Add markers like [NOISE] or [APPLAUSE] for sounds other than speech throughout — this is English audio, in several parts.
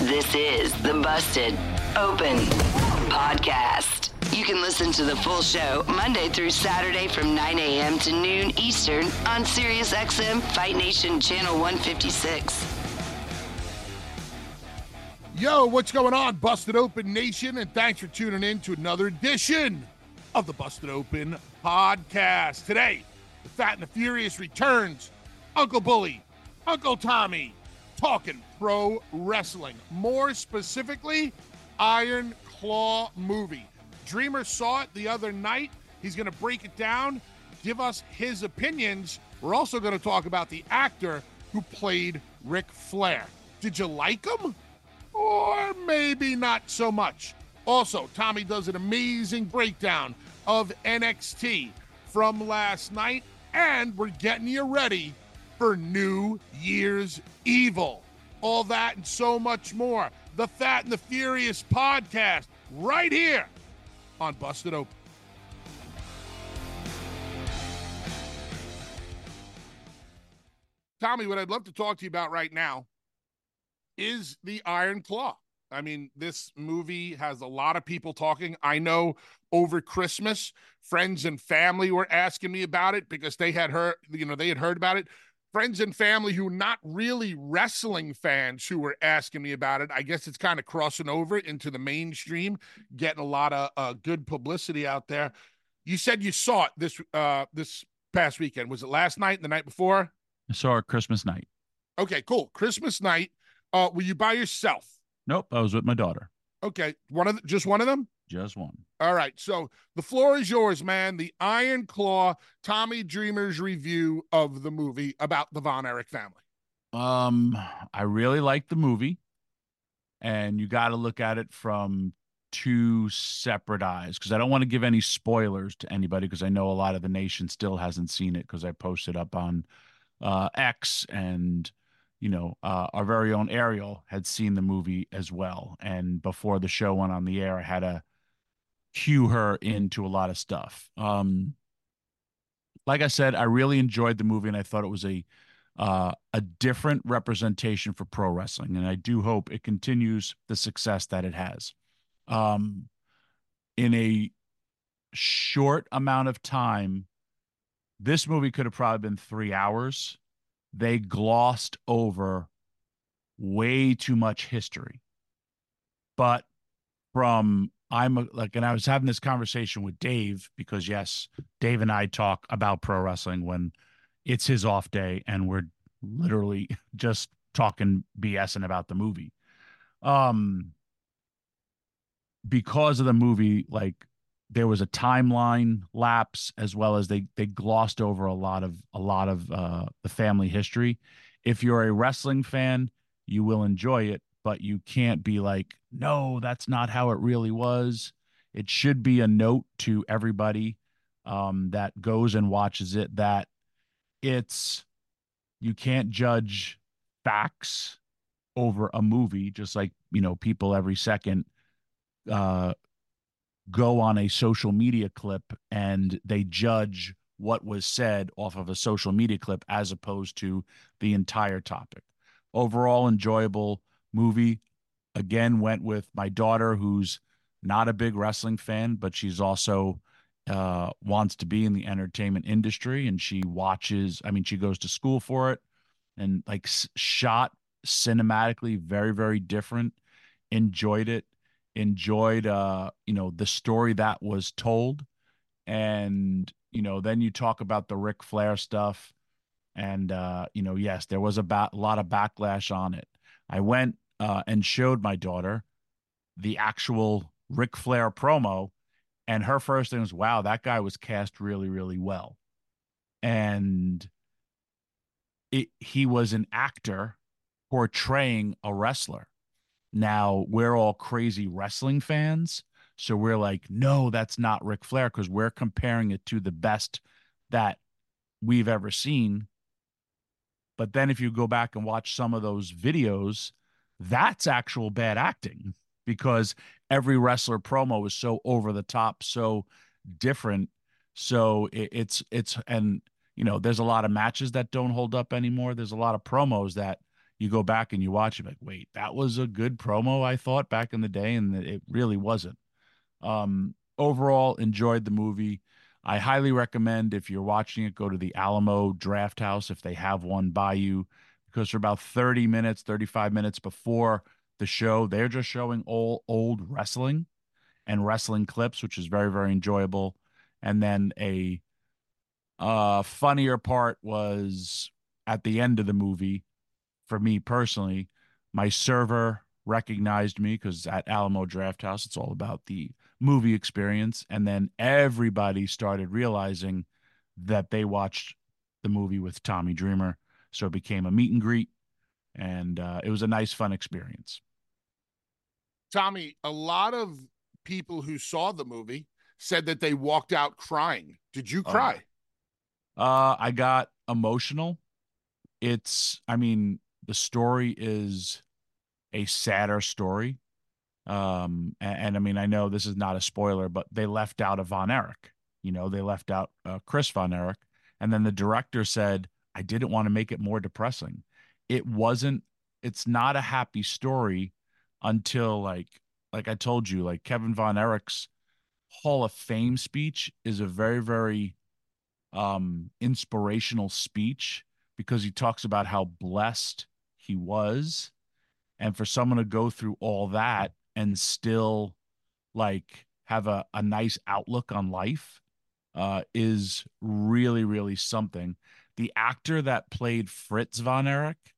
This is the Busted Open Podcast. You can listen to the full show Monday through Saturday from 9 a.m. to noon Eastern on SiriusXM Fight Nation Channel 156. Yo, what's going on, Busted Open Nation? And thanks for tuning in to another edition of the Busted Open Podcast. Today, the Fat and the Furious returns. Uncle Bully, Uncle Tommy, talking pro wrestling. More specifically, Iron Claw movie. Dreamer saw it the other night. He's going to break it down, give us his opinions. We're also going to talk about the actor who played Ric Flair. Did you like him? Or maybe not so much. Also, Tommy does an amazing breakdown of NXT from last night, and we're getting you ready for New Year's Evil. All that and so much more. The Fat and the Furious podcast right here on Busted Open. Tommy, what I'd love to talk to you about right now is the Iron Claw. I mean, this movie has a lot of people talking. I know over Christmas, friends and family were asking me about it because they had heard, you know, they had heard about it. Friends and family who not really wrestling fans who were asking me about it. I guess it's kind of crossing over into the mainstream, getting a lot of uh, good publicity out there. You said you saw it this uh this past weekend. Was it last night and the night before? I saw it Christmas night. Okay, cool. Christmas night. Uh, were you by yourself? Nope, I was with my daughter. Okay, one of the, just one of them. Just one. All right, so the floor is yours, man. The Iron Claw, Tommy Dreamer's review of the movie about the Von Erich family. Um, I really like the movie, and you got to look at it from two separate eyes because I don't want to give any spoilers to anybody because I know a lot of the nation still hasn't seen it because I posted up on uh, X and you know, uh, our very own Ariel had seen the movie as well. And before the show went on the air, I had to cue her into a lot of stuff. Um, like I said, I really enjoyed the movie, and I thought it was a uh, a different representation for pro wrestling, and I do hope it continues the success that it has. Um, in a short amount of time, this movie could have probably been three hours they glossed over way too much history. But from I'm a, like, and I was having this conversation with Dave because yes, Dave and I talk about pro wrestling when it's his off day, and we're literally [LAUGHS] just talking BSing about the movie. Um, because of the movie, like there was a timeline lapse as well as they they glossed over a lot of a lot of uh, the family history. If you're a wrestling fan, you will enjoy it, but you can't be like, no, that's not how it really was. It should be a note to everybody um, that goes and watches it that it's you can't judge facts over a movie just like you know people every second uh go on a social media clip and they judge what was said off of a social media clip as opposed to the entire topic. Overall, enjoyable movie. Again, went with my daughter, who's not a big wrestling fan, but she's also uh, wants to be in the entertainment industry, and she watches. I mean, she goes to school for it, and like shot cinematically, very very different. Enjoyed it enjoyed uh you know the story that was told and you know then you talk about the Ric Flair stuff and uh you know yes there was a ba- lot of backlash on it I went uh, and showed my daughter the actual Ric Flair promo, and her first thing was, "Wow, that guy was cast really, really well," and it, he was an actor portraying a wrestler. Now we're all crazy wrestling fans, so we're like, no, that's not Ric Flair because we're comparing it to the best that we've ever seen. But then if you go back and watch some of those videos, that's actual bad acting because every wrestler promo is so over the top, so different. So it, it's it's and you know, there's a lot of matches that don't hold up anymore. There's a lot of promos that you go back and you watch, you're like, wait, that was a good promo, I thought back in the day, and it really wasn't. Um, overall, enjoyed the movie. I highly recommend if you're watching it, go to the Alamo Draft House if they have one by you, because for about 30 minutes, 35 minutes before the show, they're just showing all old wrestling and wrestling clips, which is very, very enjoyable. And then a uh, funnier part was at the end of the movie, for me personally, my server recognized me because at Alamo Draft House, it's all about the movie experience. And then everybody started realizing that they watched the movie with Tommy Dreamer. So it became a meet and greet. And uh, it was a nice, fun experience. Tommy, a lot of people who saw the movie said that they walked out crying. Did you cry? Uh, I got emotional. It's, I mean, the story is a sadder story. Um, and, and, I mean, I know this is not a spoiler, but they left out a Von Erich. You know, they left out uh, Chris Von Erich, and then the director said, "I didn't want to make it more depressing. It wasn't. It's not a happy story until like, like I told you, like Kevin Von Erich's Hall of Fame speech is a very, very um, inspirational speech because he talks about how blessed he was. And for someone to go through all that and still like have a, a nice outlook on life uh, is really, really something. The actor that played Fritz von Erich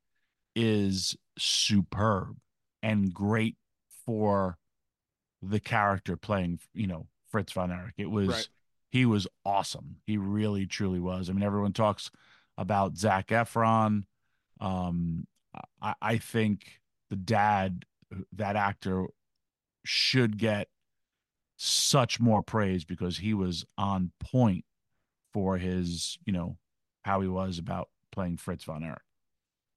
is superb and great for the character playing, you know, Fritz von Erich. It was right he was awesome. He really, truly was. I mean, everyone talks about Zac Efron. Um, I, I think the dad, that actor, should get such more praise because he was on point for his, you know, how he was about playing Fritz von Erich.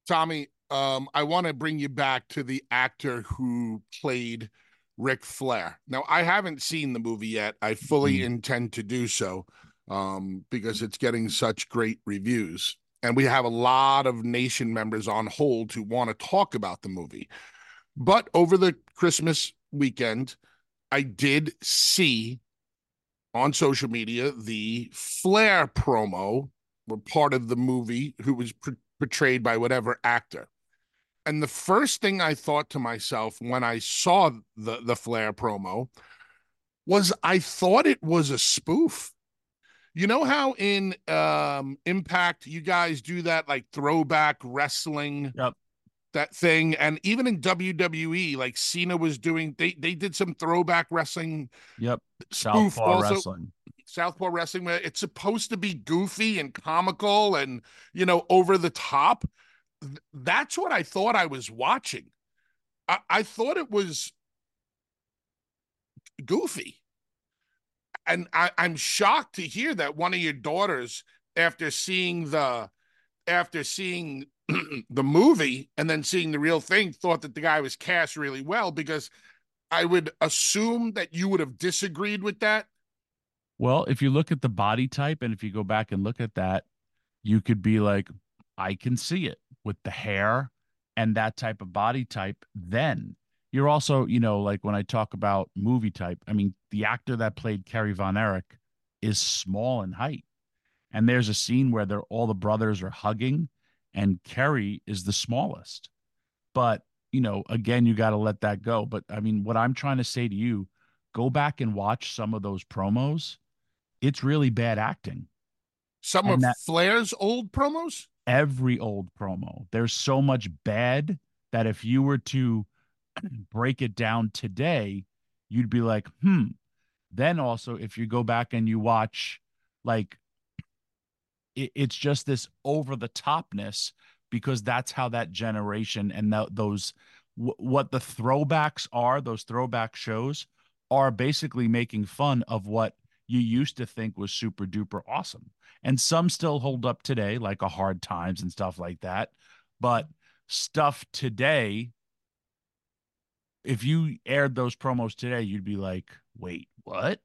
Tommy, um, I want to bring you back to the actor who played Ric Flair. Now, I haven't seen the movie yet. I fully mm. intend to do so um, because it's getting such great reviews. And we have a lot of nation members on hold who want to talk about the movie. But over the Christmas weekend, I did see on social media the Flair promo, were part of the movie, who was portrayed by whatever actor. And the first thing I thought to myself when I saw the the Flair promo was I thought it was a spoof. You know how in um Impact you guys do that like throwback wrestling yep. that thing and even in WWE like Cena was doing they they did some throwback wrestling yep spoof Southpaw also. wrestling Southpaw wrestling it's supposed to be goofy and comical and you know over the top that's what I thought I was watching. I, I thought it was goofy. And I, I'm shocked to hear that one of your daughters, after seeing the after seeing [CLEARS THROAT] the movie and then seeing the real thing, thought that the guy was cast really well because I would assume that you would have disagreed with that. Well, if you look at the body type and if you go back and look at that, you could be like, I can see it with the hair and that type of body type, then you're also, you know, like when I talk about movie type, I mean, the actor that played Kerry Von Erich is small in height. And there's a scene where they're all the brothers are hugging and Kerry is the smallest. But, you know, again, you got to let that go. But I mean, what I'm trying to say to you, go back and watch some of those promos. It's really bad acting. Some and of that, Flair's old promos? every old promo. There's so much bad that if you were to [CLEARS THROAT] break it down today, you'd be like, hmm. Then also, if you go back and you watch, like, [CLEARS THROAT] it, it's just this over the topness because that's how that generation and th- those w- what the throwbacks are, those throwback shows are basically making fun of what you used to think was super duper awesome. And some still hold up today, like a hard times and stuff like that. But stuff today if you aired those promos today, you'd be like, wait, what?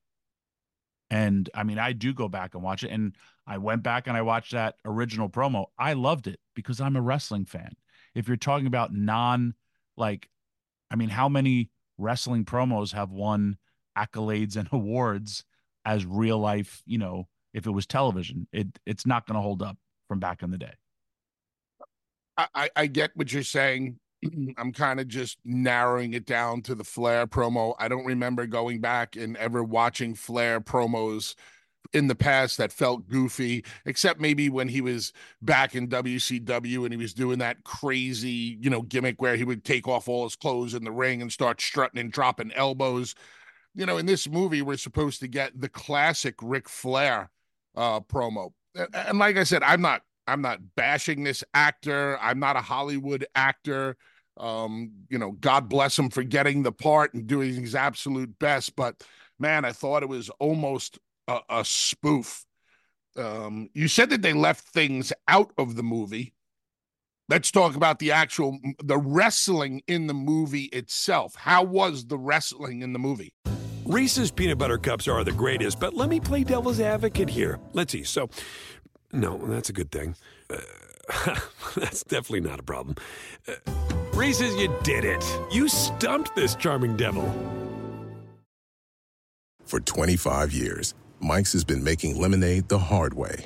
And I mean, I do go back and watch it. And I went back and I watched that original promo. I loved it because I'm a wrestling fan. If you're talking about non, like, I mean, how many wrestling promos have won accolades and [LAUGHS] awards as real life, you know, if it was television? It it's not going to hold up from back in the day. I, I get what you're saying. [CLEARS THROAT] I'm kind of just narrowing it down to the Flair promo. I don't remember going back and ever watching Flair promos in the past that felt goofy, except maybe when he was back in WCW and he was doing that crazy, you know, gimmick where he would take off all his clothes in the ring and start strutting and dropping elbows. You know, in this movie, we're supposed to get the classic Ric Flair uh, promo. And like I said, I'm not I'm not bashing this actor. I'm not a Hollywood actor. Um, you know, God bless him for getting the part and doing his absolute best. But man, I thought it was almost a, a spoof. Um, you said that they left things out of the movie. Let's talk about the actual the wrestling in the movie itself. How was the wrestling in the movie? Reese's peanut butter cups are the greatest, but let me play devil's advocate here. Let's see. So, no, that's a good thing. Uh, [LAUGHS] that's definitely not a problem. Uh, Reese's, you did it. You stumped this charming devil. For 25 years, Mike's has been making lemonade the hard way.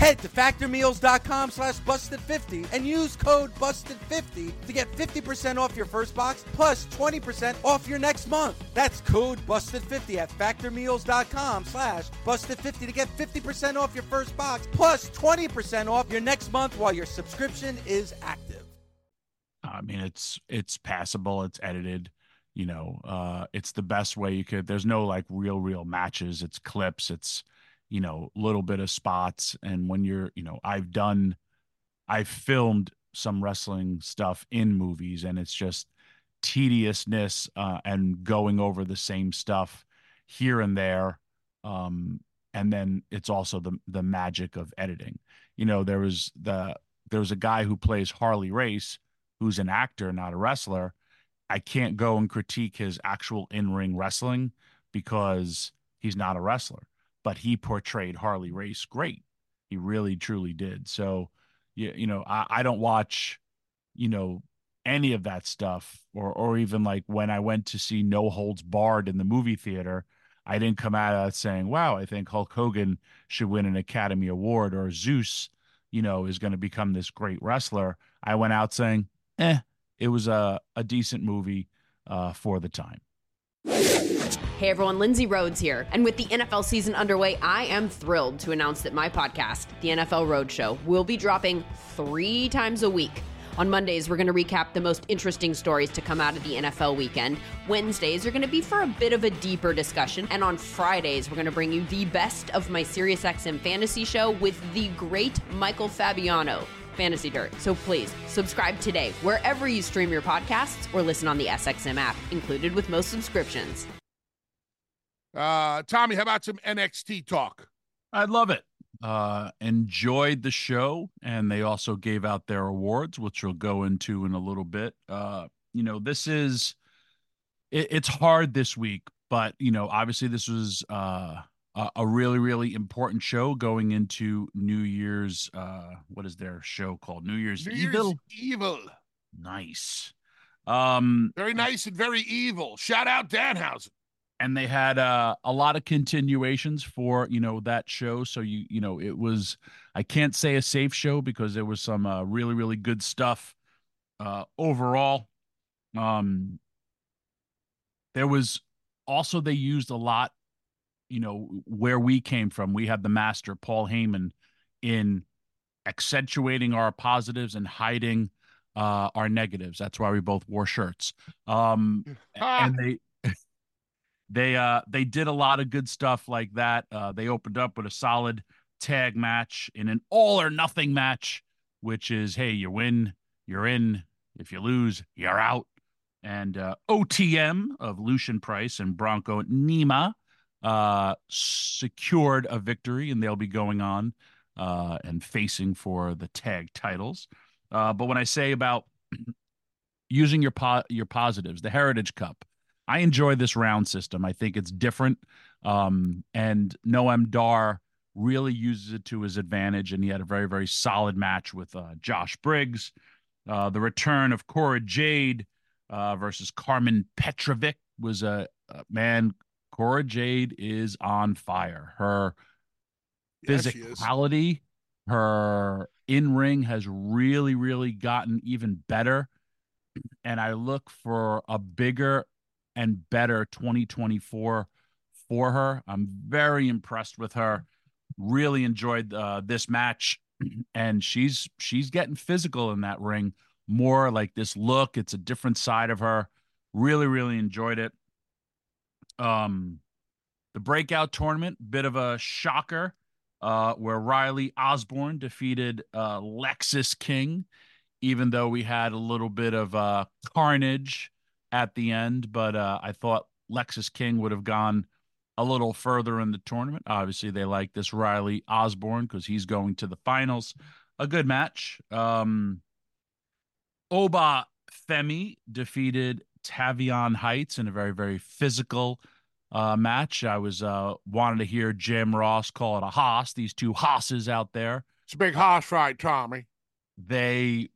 Head to factormeals.com slash busted50 and use code busted50 to get 50% off your first box plus 20% off your next month. That's code busted50 at factormeals.com slash busted50 to get 50% off your first box plus 20% off your next month while your subscription is active. I mean, it's it's passable. It's edited. You know, uh, it's the best way you could. There's no like real, real matches. It's clips. It's you know, little bit of spots. And when you're, you know, I've done, I've filmed some wrestling stuff in movies, and it's just tediousness uh, and going over the same stuff here and there. Um, and then it's also the the magic of editing. You know, there was the there was a guy who plays Harley Race, who's an actor, not a wrestler. I can't go and critique his actual in ring wrestling because he's not a wrestler but he portrayed Harley Race great. He really truly did. So, you, you know, I, I don't watch, you know, any of that stuff or or even like when I went to see No Holds Barred in the movie theater, I didn't come out of saying, "Wow, I think Hulk Hogan should win an Academy Award or Zeus, you know, is going to become this great wrestler." I went out saying, "Eh, it was a a decent movie uh, for the time." Hey everyone, Lindsay Rhodes here. And with the NFL season underway, I am thrilled to announce that my podcast, The NFL Roadshow, will be dropping three times a week. On Mondays, we're going to recap the most interesting stories to come out of the NFL weekend. Wednesdays are going to be for a bit of a deeper discussion. And on Fridays, we're going to bring you the best of my SiriusXM fantasy show with the great Michael Fabiano. Fantasy Dirt. So please subscribe today wherever you stream your podcasts or listen on the SXM app, included with most subscriptions. Uh, Tommy, how about some NXT talk? I'd love it. Uh, enjoyed the show, and they also gave out their awards, which we'll go into in a little bit. Uh, you know, this is it, it's hard this week, but you know, obviously this was uh a, really really important show going into New Year's. Uh, what is their show called? New Year's New Evil. Year's Evil. Nice. Um, very nice and very evil. Shout out Danhausen. And they had uh, a lot of continuations for you know that show. So you you know it was I can't say a safe show because there was some uh, really really good stuff uh, overall. Um, there was also they used a lot you know where we came from we had the master paul heyman in accentuating our positives and hiding uh, our negatives that's why we both wore shirts um, [LAUGHS] and they they uh they did a lot of good stuff like that. Uh, they opened up with a solid tag match in an all or nothing match which is hey you win you're in. If you lose you're out. And uh, otm of Lucien Price and bronco nima uh, secured a victory, and they'll be going on uh, and facing for the tag titles. Uh, but when I say about [CLEARS THROAT] using your po- your positives, the Heritage Cup, I enjoy this round system. I think it's different, um, and Noam Dar really uses it to his advantage, and he had a very very solid match with uh, Josh Briggs. Uh, the return of Cora Jade uh, versus Carmen Petrovic was a, a man Cora Jade is on fire. Her physicality, her in ring has really, really gotten even better. And I look for a bigger and better 2024 for her. I'm very impressed with her. Really enjoyed uh, this match, [CLEARS THROAT] and she's she's getting physical in that ring more. Like this look, it's a different side of her. Really, really enjoyed it. Um, the breakout tournament, bit of a shocker, uh, where Riley Osborne defeated uh, Lexis King, even though we had a little bit of uh, carnage at the end. But uh, I thought Lexis King would have gone a little further in the tournament. Obviously, they like this Riley Osborne because he's going to the finals. A good match. Um, Oba Femi defeated Tavion Heights in a very, very physical uh, match. I was uh, wanted to hear Jim Ross call it a hoss. These two hosses out there. It's a big hoss fight, Tommy. They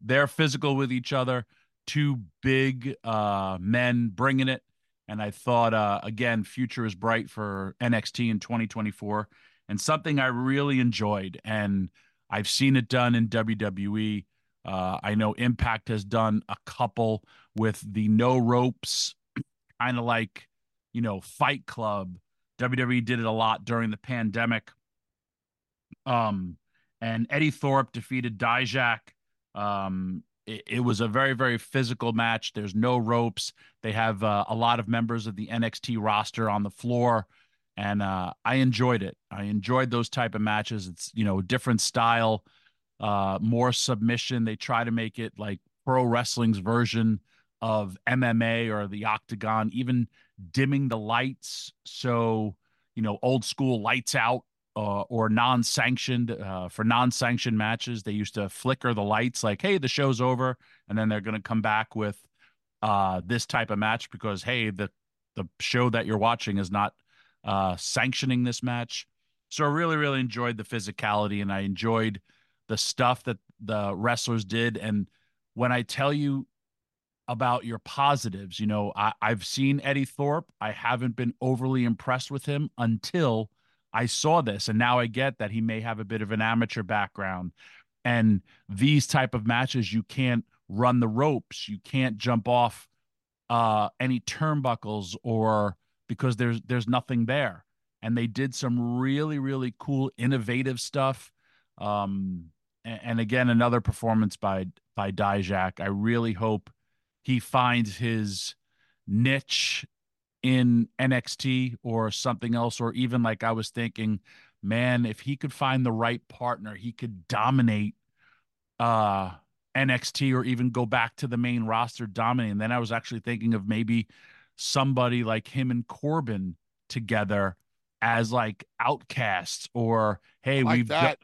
they're physical with each other. Two big uh, men bringing it, and I thought uh, again, future is bright for NXT in 2024, and something I really enjoyed, and I've seen it done in WWE. Uh, I know Impact has done a couple with the no ropes, [CLEARS THROAT] kind of like you know, Fight Club. WWE did it a lot during the pandemic. Um, and Eddie Thorpe defeated Dijak. Um, it, it, was a very, very physical match. There's no ropes. They have uh, a lot of members of the NXT roster on the floor, and uh, I enjoyed it. I enjoyed those type of matches. It's you know different style, uh, more submission. They try to make it like pro wrestling's version of MMA or the Octagon, even dimming the lights. So, you know, old school lights out uh, or non sanctioned uh, for non sanctioned matches. They used to flicker the lights like, hey, the show's over. And then they're going to come back with uh, this type of match because, hey, the, the show that you're watching is not uh, sanctioning this match. So I really, really enjoyed the physicality and I enjoyed the stuff that the wrestlers did. And when I tell you about your positives, you know, I, I've seen Eddie Thorpe. I haven't been overly impressed with him until I saw this. And now I get that he may have a bit of an amateur background. And these type of matches, you can't run the ropes. You can't jump off uh, any turnbuckles or because there's there's nothing there. And they did some really really cool innovative stuff. Um, and, and again, another performance by by Dijak. I really hope he finds his niche in NXT or something else, or even like I was thinking, man, if he could find the right partner, he could dominate uh NXT or even go back to the main roster dominating. And then I was actually thinking of maybe somebody like him and Corbin together as like outcasts or hey, like we've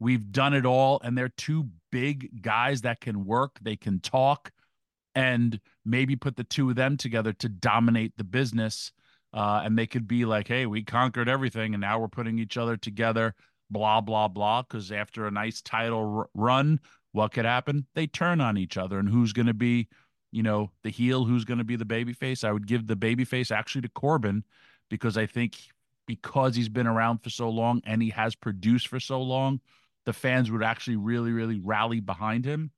we've done it all and they're two big guys that can work, they can talk and maybe put the two of them together to dominate the business uh, and they could be like, hey, we conquered everything and now we're putting each other together, blah, blah, blah. Because after a nice title r- run, what could happen? They turn on each other. And who's going to be, you know, the heel? Who's going to be the babyface? I would give the babyface actually to Corbin because I think because he's been around for so long and he has produced for so long, the fans would actually really, really rally behind him.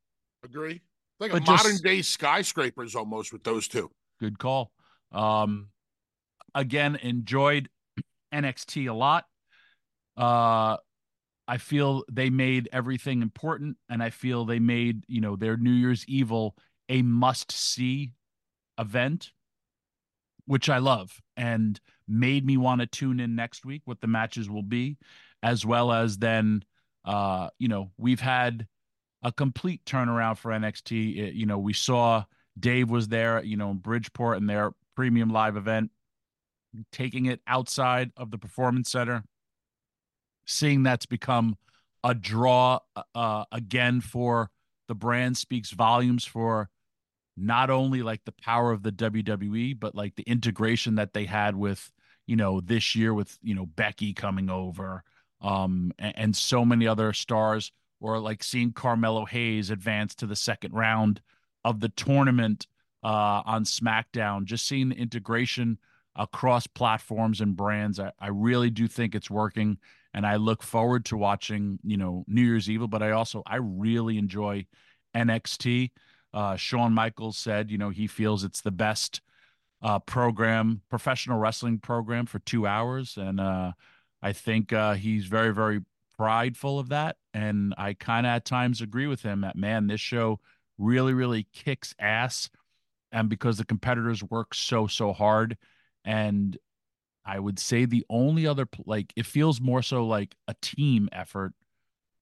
Agree. Like But a just- modern day skyscrapers almost with those two. Good call. Um, again, enjoyed [CLEARS THROAT] NXT a lot. Uh, I feel they made everything important, and I feel they made you know their New Year's Evil a must see event, which I love, and made me want to tune in next week what the matches will be, as well as then, uh, you know, we've had a complete turnaround for NXT. It- you know, we saw Dave was there, you know, in Bridgeport and their premium live event, taking it outside of the performance center, seeing that's become a draw uh, again for the brand speaks volumes for not only like the power of the WWE, but like the integration that they had with, you know, this year with, you know, Becky coming over, um, and, and so many other stars, or like seeing Carmelo Hayes advance to the second round of the tournament uh, on SmackDown, just seeing the integration across platforms and brands. I, I really do think it's working. And I look forward to watching, you know, New Year's Evil, but I also, I really enjoy NXT. Uh, Shawn Michaels said, you know, he feels it's the best uh, program, professional wrestling program for two hours. And uh, I think uh, he's very, very prideful of that. And I kind of at times agree with him that, man, this show really, really kicks ass. And because the competitors work so, so hard. And I would say the only other, like, it feels more so like a team effort.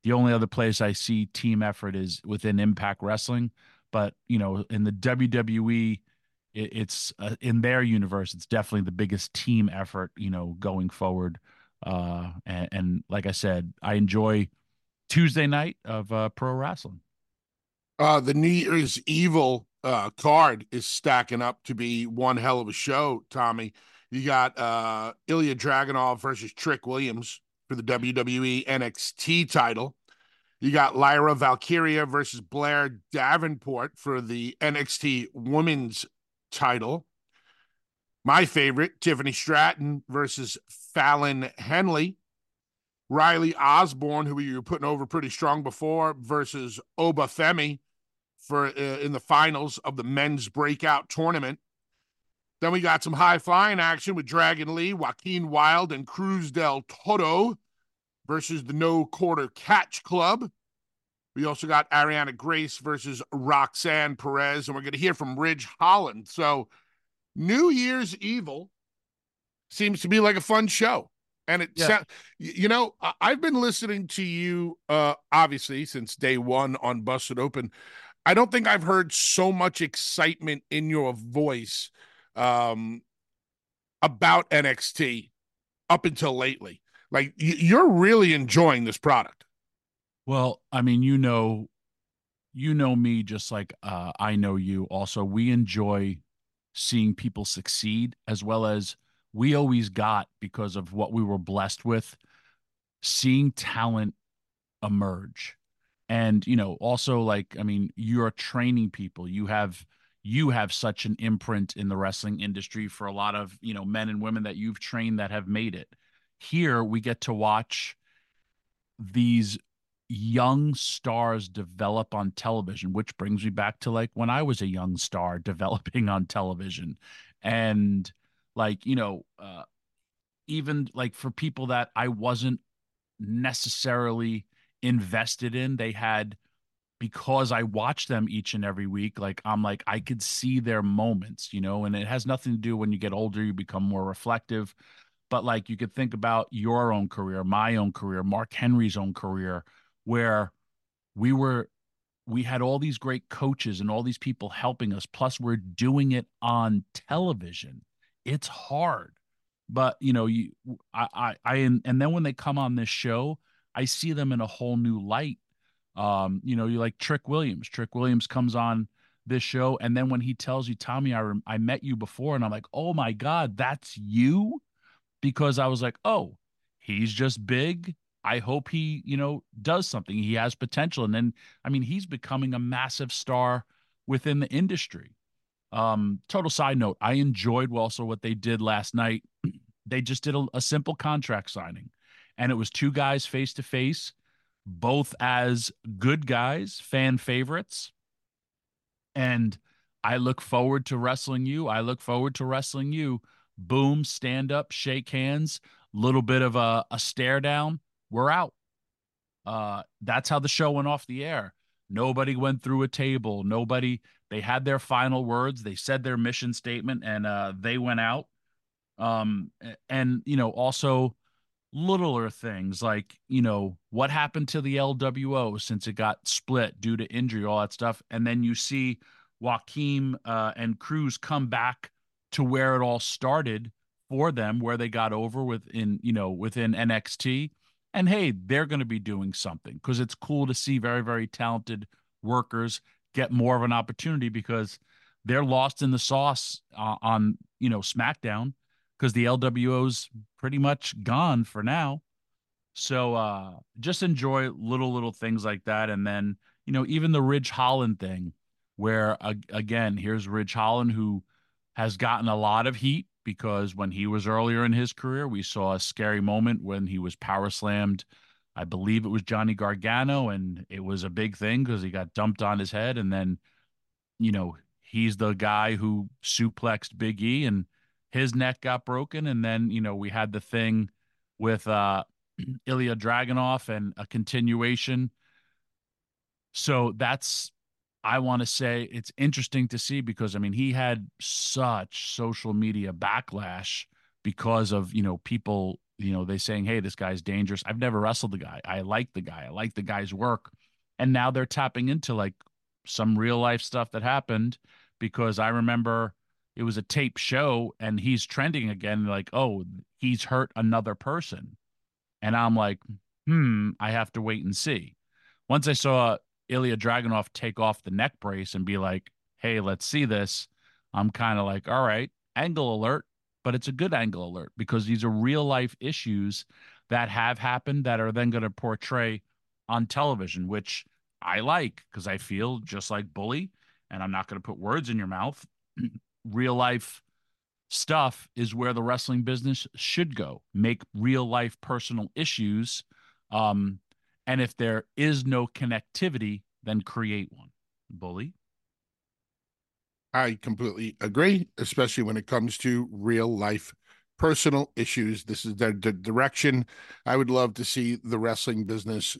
The only other place I see team effort is within Impact Wrestling. But, you know, in the WWE, it's uh, in their universe, it's definitely the biggest team effort, you know, going forward. Uh, and, and like I said, I enjoy Tuesday night of uh, pro wrestling. Uh, the New Year's Evil uh, card is stacking up to be one hell of a show, Tommy. You got uh, Ilja Dragunov versus Trick Williams for the WWE NXT title. You got Lyra Valkyria versus Blair Davenport for the NXT Women's title. My favorite, Tiffany Stratton versus Fallon Henley. Riley Osborne, who we were putting over pretty strong before, versus Oba Femi for uh, in the finals of the men's breakout tournament. Then we got some high flying action with Dragon Lee, Joaquin Wilde, and Cruz del Toro versus the No Quarter Catch Club. We also got Arianna Grace versus Roxanne Perez, and we're going to hear from Ridge Holland. So, New Year's Evil seems to be like a fun show. And it, Yeah. sound- you know, I've been listening to you, uh, obviously, since day one on Busted Open. I don't think I've heard so much excitement in your voice um, about NXT up until lately. Like, you're really enjoying this product. Well, I mean, you know, you know me just like uh, I know you. Also, we enjoy seeing people succeed as well as we always got because of what we were blessed with, seeing talent emerge. And, you know, also like, I mean, you're training people. You have you have such an imprint in the wrestling industry for a lot of, you know, men and women that you've trained that have made it. Here we get to watch these young stars develop on television, which brings me back to like when I was a young star [LAUGHS] developing on television. And like, you know, uh, even like for people that I wasn't necessarily invested in, they had because I watch them each and every week, like I'm like, I could see their moments, you know, and it has nothing to do when you get older, you become more reflective. But like you could think about your own career, my own career, Mark Henry's own career where we were we had all these great coaches and all these people helping us plus we're doing it on television it's hard but you know you i i, I and then when they come on this show i see them in a whole new light um you know you like trick williams trick williams comes on this show and then when he tells you tommy i i met you before and i'm like oh my god that's you because i was like oh he's just big I hope he, you know, does something. He has potential. And then, I mean, he's becoming a massive star within the industry. Um, total side note, I enjoyed also what they did last night. [CLEARS THROAT] They just did a, a simple contract signing, and it was two guys face to face, both as good guys, fan favorites. And I look forward to wrestling you. I look forward to wrestling you. Boom, stand up, shake hands, little bit of a, a stare down we're out. Uh, that's how the show went off the air. Nobody went through a table. Nobody. They had their final words. They said their mission statement, and uh, they went out. Um, and you know, also littler things like you know what happened to the LWO since it got split due to injury, all that stuff, and then you see Joaquin uh, and Cruz come back to where it all started for them, where they got over within you know within NXT and hey, they're going to be doing something because it's cool to see very, very talented workers get more of an opportunity because they're lost in the sauce uh, on, you know, SmackDown because the LWO's pretty much gone for now. So uh, just enjoy little, little things like that. And then, you know, even the Ridge Holland thing, where uh, again, here's Ridge Holland who has gotten a lot of heat because when he was earlier in his career, we saw a scary moment when he was power slammed. I believe it was Johnny Gargano, and it was a big thing because he got dumped on his head. And then, you know, he's the guy who suplexed Big E, and his neck got broken. And then, you know, we had the thing with uh, [CLEARS THROAT] Ilja Dragunov and a continuation. So that's I want to say it's interesting to see because I mean he had such social media backlash because of you know people you know they saying hey this guy's dangerous. I've never wrestled the guy. I like the guy. I like the guy's work, and now they're tapping into like some real life stuff that happened because I remember it was a tape show and he's trending again like oh he's hurt another person, and I'm like hmm I have to wait and see. Once I saw Ilja Dragunov take off the neck brace and be like, hey, let's see this, I'm kind of like, all right, angle alert, but it's a good angle alert because these are real life issues that have happened that are then going to portray on television, which I like because I feel just like Bully, and I'm not going to put words in your mouth. [CLEARS THROAT] real life stuff is where the wrestling business should go. Make real life personal issues um, and if there is no connectivity, then create one. Bully. I completely agree, especially when it comes to real life personal issues. This is the, direction I would love to see the wrestling business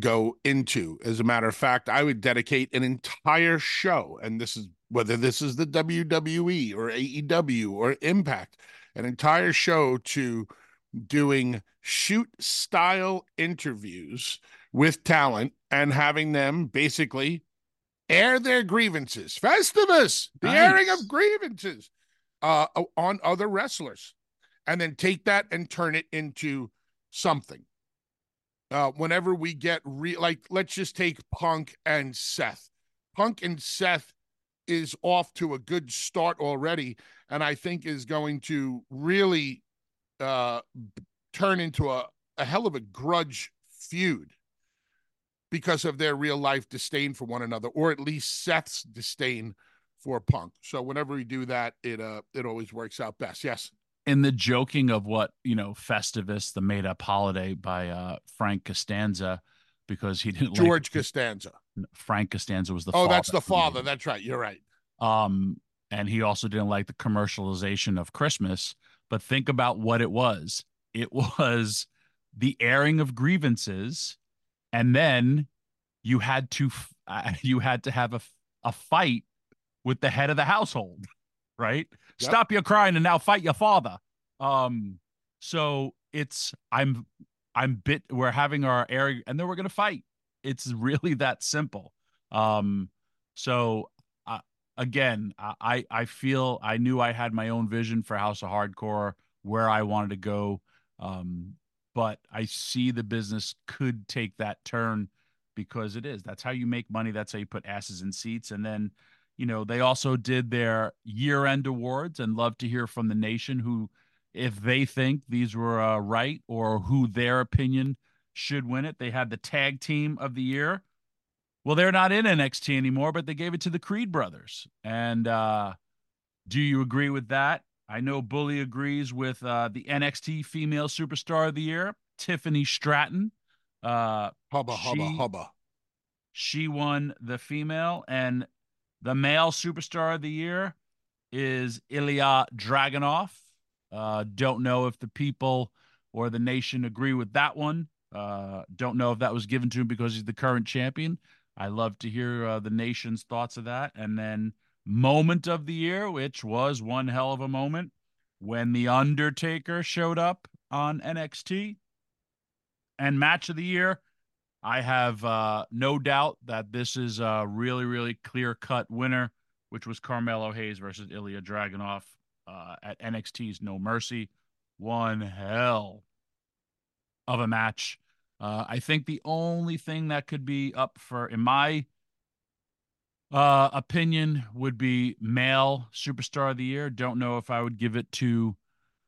go into. As a matter of fact, I would dedicate an entire show, and this is whether this is the WWE or AEW or Impact, an entire show to doing shoot style interviews with talent and having them basically air their grievances. Festivus, the nice. airing of grievances uh, on other wrestlers, and then take that and turn it into something. Uh, whenever we get re like, let's just take Punk and Seth. Punk and Seth is off to a good start already, and I think is going to really uh, turn into a, a hell of a grudge feud because of their real life disdain for one another, or at least Seth's disdain for Punk. So whenever we do that, it uh it always works out best. Yes. In the joking of what you know, Festivus, the made up holiday by uh Frank Costanza, because he didn't George like, Costanza. Frank Costanza was the oh, that's the father. That's right. You're right. Um, and he also didn't like the commercialization of Christmas. But think about what it was. It [LAUGHS] was the airing of grievances, and then you had to uh, [LAUGHS] you had to have a a fight with the head of the household, right? Yep. Stop your crying and now fight your father. Um, so it's I'm I'm bit we're having our air and then we're gonna fight. It's [LAUGHS] really that simple. Um, so uh, again, I I feel I knew I had my own vision for House of Hardcore where I wanted to go. Um, but I see the business could take that turn because it is. That's how you make money. That's how you put asses in seats. And then, you know, they also did their year end awards and love to hear from the nation who, if they think these were uh, right or who their opinion should win it. They had the tag team of the year. Well, they're not in NXT anymore, but they gave it to the Creed brothers. And uh, do you agree with that? I know Bully agrees with uh, the NXT Female Superstar of the Year, Tiffany Stratton. Uh, hubba, she, hubba, hubba. She won the female, and the male superstar of the year is Ilja Dragunov. Uh, don't know if the people or the nation agree with that one. Uh, don't know if that was given to him because he's the current champion. I love to hear uh, the nation's thoughts of that. And then moment of the year, which was one hell of a moment when The Undertaker showed up on NXT. And match of the year, I have uh, no doubt that this is a really, really clear cut winner, which was Carmelo Hayes versus Ilja Dragunov uh, at NXT's No Mercy. One hell of a match. Uh, I think the only thing that could be up for, in my uh, opinion, would be male superstar of the year. Don't know if I would give it to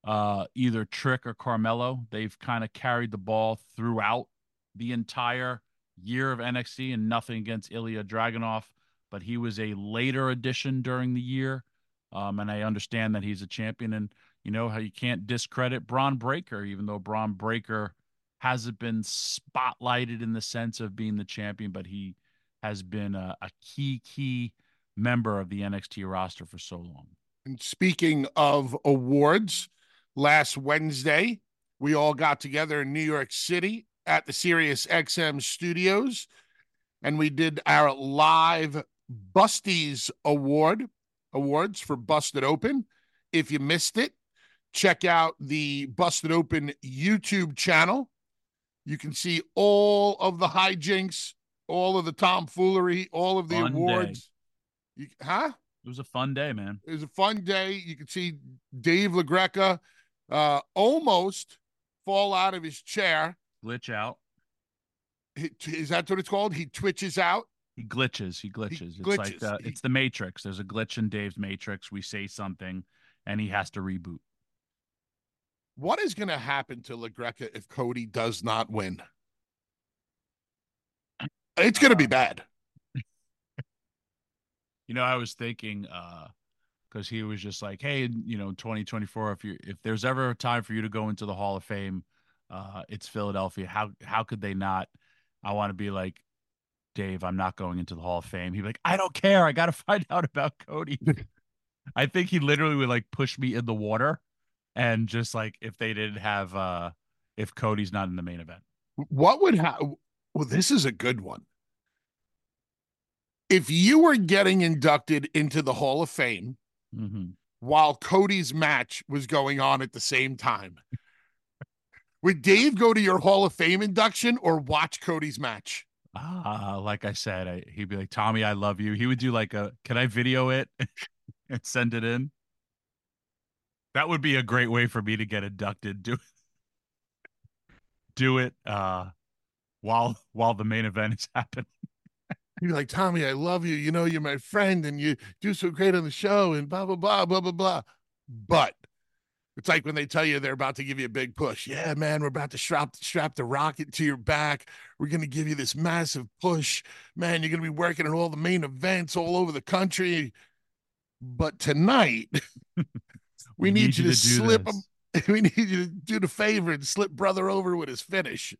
uh, either Trick or Carmelo. They've kind of carried the ball throughout the entire year of NXT, and nothing against Ilja Dragunov, but he was a later addition during the year. Um, and I understand that he's a champion, and you know how you can't discredit Bron Breakker, even though Bron Breakker hasn't been spotlighted in the sense of being the champion, but he has been a, a key, key member of the NXT roster for so long. And speaking of awards, last Wednesday, we all got together in New York City at the Sirius XM studios and we did our live Busties Award awards for Busted Open. If you missed it, check out the Busted Open YouTube channel. You can see all of the hijinks, all of the tomfoolery, all of the fun awards. You, huh? It was a fun day, man. It was a fun day. You can see Dave LaGreca uh, almost fall out of his chair. Glitch out. Is that what it's called? He twitches out. He glitches. He glitches. He it's glitches. like the, it's the Matrix. There's a glitch in Dave's Matrix. We say something, and he has to reboot. What is going to happen to LaGreca if Cody does not win? It's going to be bad. [LAUGHS] you know, I was thinking, uh, because he was just like, "Hey, you know, 2024. If you if there's ever a time for you to go into the Hall of Fame, uh, it's Philadelphia. How how could they not? I want to be like, Dave. I'm not going into the Hall of Fame. He'd be like, I don't care. I got to [LAUGHS] find out about Cody. [LAUGHS] I think he literally would like push me in the water, and just like if they didn't have, uh if Cody's not in the main event, what would happen? Well, this is a good one. If you were getting inducted into the Hall of Fame mm-hmm. while Cody's match was going on at the same time. [LAUGHS] Would Dave go to your Hall of Fame induction or watch Cody's match? Ah, uh, like I said, I, he'd be like, Tommy, I love you. He would do like a, can I video it [LAUGHS] and send it in? That would be a great way for me to get inducted. Do, do it uh, while while the main event is [LAUGHS] happening. You're like, Tommy, I love you. You know, you're my friend and you do so great on the show and blah, blah, blah, blah, blah, blah. But it's like when they tell you they're about to give you a big push. Yeah, man, we're about to strap strap the rocket to your back. We're going to give you this massive push. Man, you're going to be working at all the main events all over the country. But tonight, [LAUGHS] we, We need, need you to, to slip this. [LAUGHS] We need you to do the favor and slip brother over with his finish.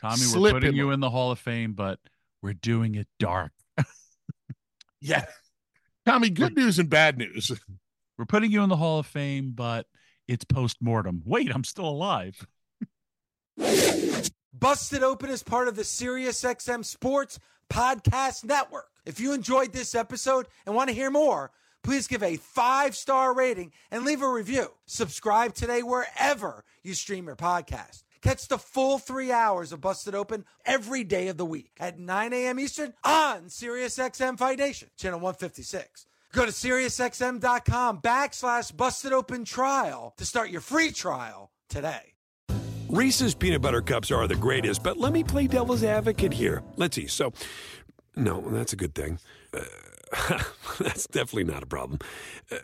Tommy, we're Slip putting him. you in the Hall of Fame, but we're doing it dark. [LAUGHS] Yeah. Tommy, good news and bad news. [LAUGHS] We're putting you in the Hall of Fame, but it's post mortem. Wait, I'm still alive. [LAUGHS] Busted Open is part of the SiriusXM Sports Podcast Network. If you enjoyed this episode and want to hear more, please give a five star rating and leave a review. Subscribe today wherever you stream your podcast. Catch the full three hours of Busted Open every day of the week at 9 a.m. Eastern on SiriusXM Fight Nation, channel 156. Go to SiriusXM.com backslash Busted Open Trial to start your free trial today. Reese's peanut butter cups are the greatest, but let me play devil's advocate here. Let's see. So, no, that's a good thing. Uh, [LAUGHS] that's definitely not a problem. Uh,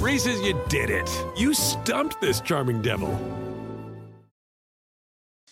Reese's, you did it. You stumped this charming devil.